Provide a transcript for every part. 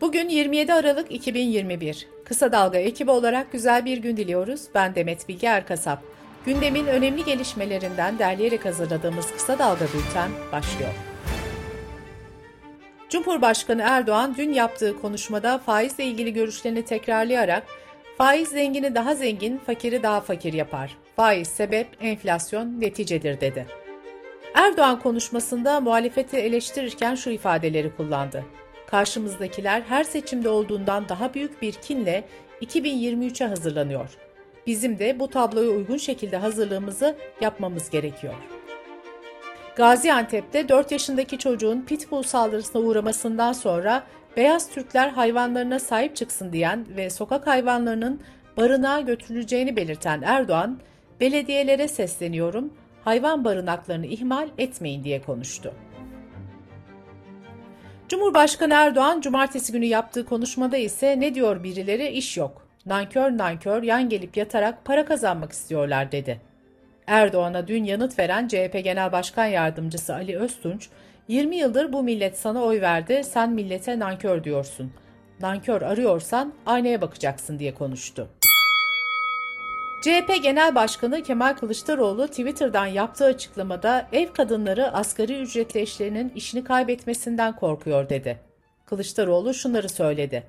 Bugün 27 Aralık 2021. Kısa Dalga ekibi olarak güzel bir gün diliyoruz. Ben Demet Bilge Erkasap. Gündemin önemli gelişmelerinden derleyerek hazırladığımız Kısa Dalga Bülten başlıyor. Cumhurbaşkanı Erdoğan dün yaptığı konuşmada faizle ilgili görüşlerini tekrarlayarak faiz zengini daha zengin, fakiri daha fakir yapar. Faiz sebep, enflasyon neticedir dedi. Erdoğan konuşmasında muhalefeti eleştirirken şu ifadeleri kullandı. Karşımızdakiler her seçimde olduğundan daha büyük bir kinle 2023'e hazırlanıyor. Bizim de bu tabloya uygun şekilde hazırlığımızı yapmamız gerekiyor. Gaziantep'te 4 yaşındaki çocuğun pitbull saldırısına uğramasından sonra beyaz Türkler hayvanlarına sahip çıksın diyen ve sokak hayvanlarının barınağa götürüleceğini belirten Erdoğan, belediyelere sesleniyorum, hayvan barınaklarını ihmal etmeyin diye konuştu. Cumhurbaşkanı Erdoğan cumartesi günü yaptığı konuşmada ise ne diyor birileri iş yok. Nankör nankör yan gelip yatarak para kazanmak istiyorlar dedi. Erdoğan'a dün yanıt veren CHP Genel Başkan Yardımcısı Ali Öztunç, 20 yıldır bu millet sana oy verdi, sen millete nankör diyorsun. Nankör arıyorsan aynaya bakacaksın diye konuştu. CHP Genel Başkanı Kemal Kılıçdaroğlu Twitter'dan yaptığı açıklamada ev kadınları asgari ücretli eşlerinin işini kaybetmesinden korkuyor dedi. Kılıçdaroğlu şunları söyledi.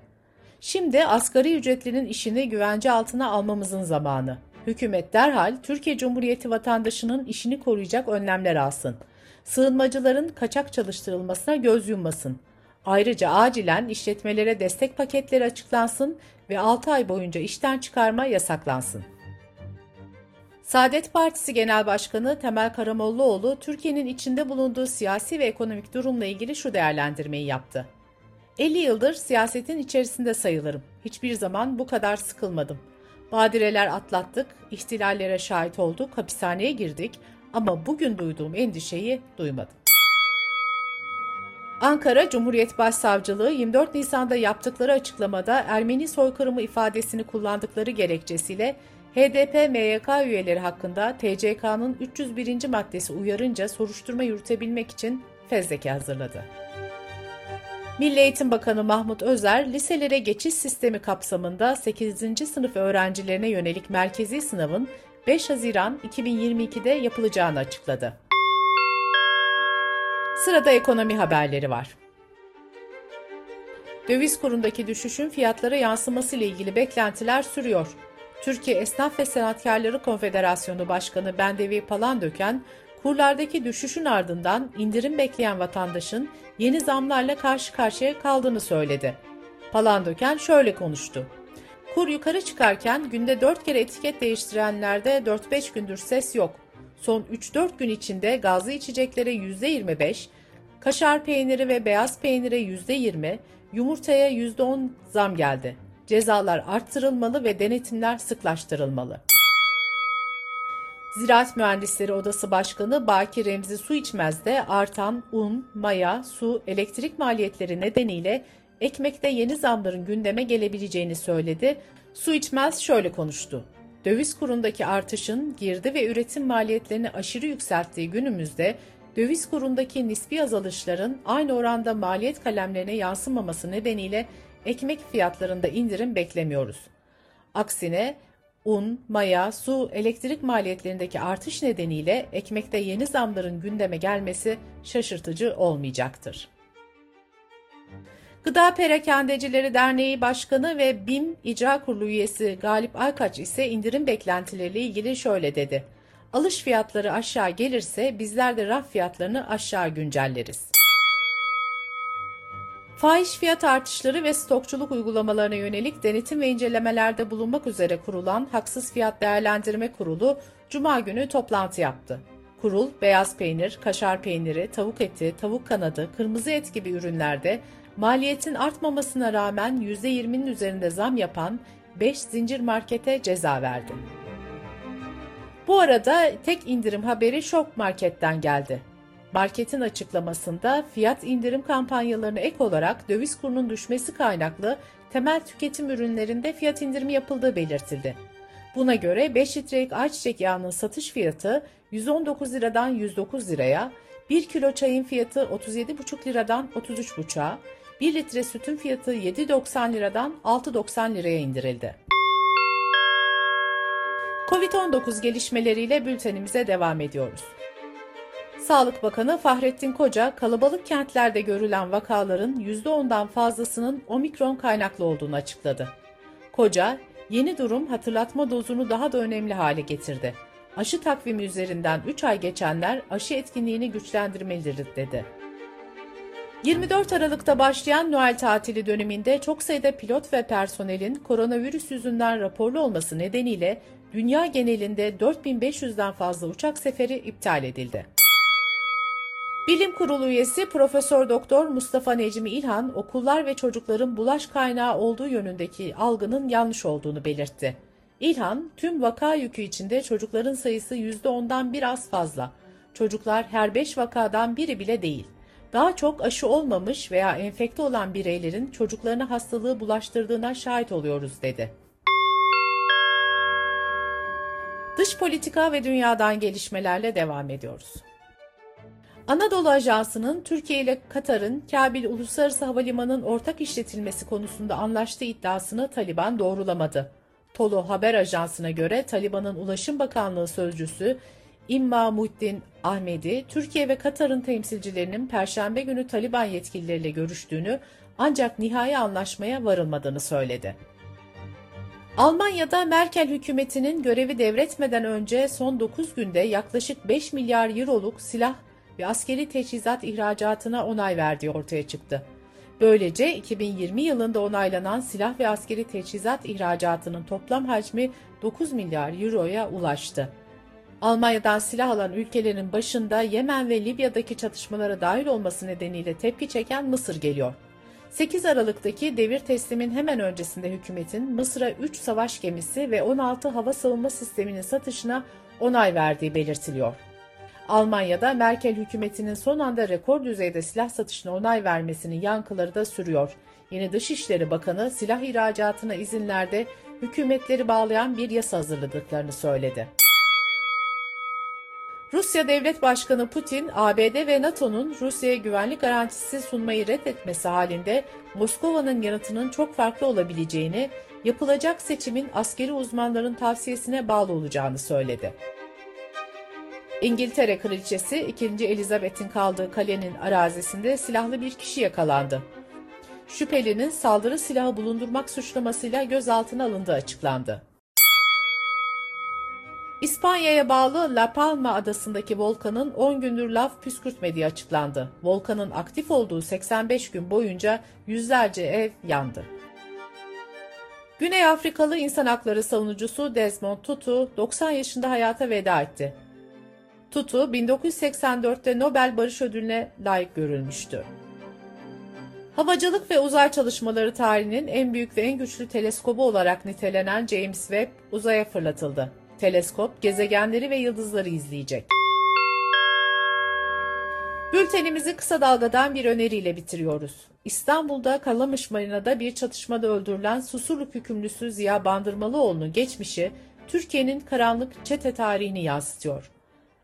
Şimdi asgari ücretlinin işini güvence altına almamızın zamanı. Hükümet derhal Türkiye Cumhuriyeti vatandaşının işini koruyacak önlemler alsın. Sığınmacıların kaçak çalıştırılmasına göz yummasın. Ayrıca acilen işletmelere destek paketleri açıklansın ve 6 ay boyunca işten çıkarma yasaklansın. Saadet Partisi Genel Başkanı Temel Karamollaoğlu, Türkiye'nin içinde bulunduğu siyasi ve ekonomik durumla ilgili şu değerlendirmeyi yaptı. 50 yıldır siyasetin içerisinde sayılırım. Hiçbir zaman bu kadar sıkılmadım. Badireler atlattık, ihtilallere şahit olduk, hapishaneye girdik ama bugün duyduğum endişeyi duymadım. Ankara Cumhuriyet Başsavcılığı 24 Nisan'da yaptıkları açıklamada Ermeni soykırımı ifadesini kullandıkları gerekçesiyle HDP-MYK üyeleri hakkında TCK'nın 301. maddesi uyarınca soruşturma yürütebilmek için fezleke hazırladı. Milli Eğitim Bakanı Mahmut Özer, liselere geçiş sistemi kapsamında 8. sınıf öğrencilerine yönelik merkezi sınavın 5 Haziran 2022'de yapılacağını açıkladı. Sırada ekonomi haberleri var. Döviz kurundaki düşüşün fiyatlara yansıması ile ilgili beklentiler sürüyor. Türkiye Esnaf ve Sanatkarları Konfederasyonu Başkanı Bendevi Palandöken, kurlardaki düşüşün ardından indirim bekleyen vatandaşın yeni zamlarla karşı karşıya kaldığını söyledi. Palandöken şöyle konuştu. Kur yukarı çıkarken günde 4 kere etiket değiştirenlerde 4-5 gündür ses yok. Son 3-4 gün içinde gazlı içeceklere %25, kaşar peyniri ve beyaz peynire %20, yumurtaya %10 zam geldi cezalar arttırılmalı ve denetimler sıklaştırılmalı. Ziraat Mühendisleri Odası Başkanı Baki Remzi Su içmez de artan un, maya, su, elektrik maliyetleri nedeniyle ekmekte yeni zamların gündeme gelebileceğini söyledi. Su içmez şöyle konuştu. Döviz kurundaki artışın girdi ve üretim maliyetlerini aşırı yükselttiği günümüzde döviz kurundaki nispi azalışların aynı oranda maliyet kalemlerine yansımaması nedeniyle ekmek fiyatlarında indirim beklemiyoruz. Aksine un, maya, su, elektrik maliyetlerindeki artış nedeniyle ekmekte yeni zamların gündeme gelmesi şaşırtıcı olmayacaktır. Gıda Perakendecileri Derneği Başkanı ve BİM İcra Kurulu üyesi Galip Aykaç ise indirim beklentileriyle ilgili şöyle dedi. Alış fiyatları aşağı gelirse bizler de raf fiyatlarını aşağı güncelleriz. Fahiş fiyat artışları ve stokçuluk uygulamalarına yönelik denetim ve incelemelerde bulunmak üzere kurulan Haksız Fiyat Değerlendirme Kurulu Cuma günü toplantı yaptı. Kurul, beyaz peynir, kaşar peyniri, tavuk eti, tavuk kanadı, kırmızı et gibi ürünlerde maliyetin artmamasına rağmen %20'nin üzerinde zam yapan 5 zincir markete ceza verdi. Bu arada tek indirim haberi Şok Market'ten geldi. Marketin açıklamasında fiyat indirim kampanyalarına ek olarak döviz kurunun düşmesi kaynaklı temel tüketim ürünlerinde fiyat indirimi yapıldığı belirtildi. Buna göre 5 litrelik ayçiçek yağının satış fiyatı 119 liradan 109 liraya, 1 kilo çayın fiyatı 37,5 liradan 33,5'a, 1 litre sütün fiyatı 7.90 liradan 6.90 liraya indirildi. Covid-19 gelişmeleriyle bültenimize devam ediyoruz. Sağlık Bakanı Fahrettin Koca, kalabalık kentlerde görülen vakaların %10'dan fazlasının omikron kaynaklı olduğunu açıkladı. Koca, yeni durum hatırlatma dozunu daha da önemli hale getirdi. Aşı takvimi üzerinden 3 ay geçenler aşı etkinliğini güçlendirmelidir dedi. 24 Aralık'ta başlayan Noel tatili döneminde çok sayıda pilot ve personelin koronavirüs yüzünden raporlu olması nedeniyle dünya genelinde 4500'den fazla uçak seferi iptal edildi. Bilim Kurulu üyesi Profesör Doktor Mustafa Necmi İlhan, okullar ve çocukların bulaş kaynağı olduğu yönündeki algının yanlış olduğunu belirtti. İlhan, tüm vaka yükü içinde çocukların sayısı %10'dan biraz fazla. Çocuklar her 5 vakadan biri bile değil. Daha çok aşı olmamış veya enfekte olan bireylerin çocuklarına hastalığı bulaştırdığına şahit oluyoruz dedi. Dış politika ve dünyadan gelişmelerle devam ediyoruz. Anadolu Ajansı'nın Türkiye ile Katar'ın Kabil Uluslararası Havalimanı'nın ortak işletilmesi konusunda anlaştığı iddiasını Taliban doğrulamadı. Tolo Haber Ajansı'na göre Taliban'ın Ulaşım Bakanlığı sözcüsü İmma Muhittin Ahmedi, Türkiye ve Katar'ın temsilcilerinin Perşembe günü Taliban yetkilileriyle görüştüğünü ancak nihai anlaşmaya varılmadığını söyledi. Almanya'da Merkel hükümetinin görevi devretmeden önce son 9 günde yaklaşık 5 milyar euroluk silah ve askeri teçhizat ihracatına onay verdiği ortaya çıktı. Böylece 2020 yılında onaylanan silah ve askeri teçhizat ihracatının toplam hacmi 9 milyar euroya ulaştı. Almanya'dan silah alan ülkelerin başında Yemen ve Libya'daki çatışmalara dahil olması nedeniyle tepki çeken Mısır geliyor. 8 Aralık'taki devir teslimin hemen öncesinde hükümetin Mısır'a 3 savaş gemisi ve 16 hava savunma sisteminin satışına onay verdiği belirtiliyor. Almanya'da Merkel hükümetinin son anda rekor düzeyde silah satışına onay vermesinin yankıları da sürüyor. Yeni Dışişleri Bakanı silah ihracatına izinlerde hükümetleri bağlayan bir yasa hazırladıklarını söyledi. Rusya Devlet Başkanı Putin, ABD ve NATO'nun Rusya'ya güvenlik garantisi sunmayı reddetmesi halinde Moskova'nın yanıtının çok farklı olabileceğini, yapılacak seçimin askeri uzmanların tavsiyesine bağlı olacağını söyledi. İngiltere Kraliçesi 2. Elizabeth'in kaldığı kalenin arazisinde silahlı bir kişi yakalandı. Şüphelinin saldırı silahı bulundurmak suçlamasıyla gözaltına alındığı açıklandı. İspanya'ya bağlı La Palma adasındaki volkanın 10 gündür lav püskürtmediği açıklandı. Volkanın aktif olduğu 85 gün boyunca yüzlerce ev yandı. Güney Afrikalı insan hakları savunucusu Desmond Tutu 90 yaşında hayata veda etti. Tutu 1984'te Nobel Barış Ödülü'ne layık görülmüştü. Havacılık ve uzay çalışmaları tarihinin en büyük ve en güçlü teleskobu olarak nitelenen James Webb uzaya fırlatıldı. Teleskop gezegenleri ve yıldızları izleyecek. Bültenimizi kısa dalgadan bir öneriyle bitiriyoruz. İstanbul'da Kalamış Marina'da bir çatışmada öldürülen Susurluk hükümlüsü Ziya Bandırmalıoğlu'nun geçmişi Türkiye'nin karanlık çete tarihini yansıtıyor.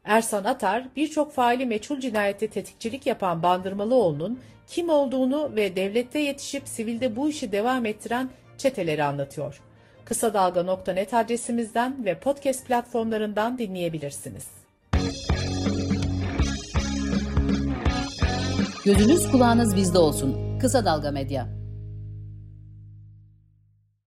Ersan Atar birçok faili meçhul cinayette tetikçilik yapan Bandırmalıoğlu'nun kim olduğunu ve devlette yetişip sivilde bu işi devam ettiren çeteleri anlatıyor. Kısa Dalga.net adresimizden ve podcast platformlarından dinleyebilirsiniz. Gözünüz kulağınız bizde olsun. Kısa Dalga Medya.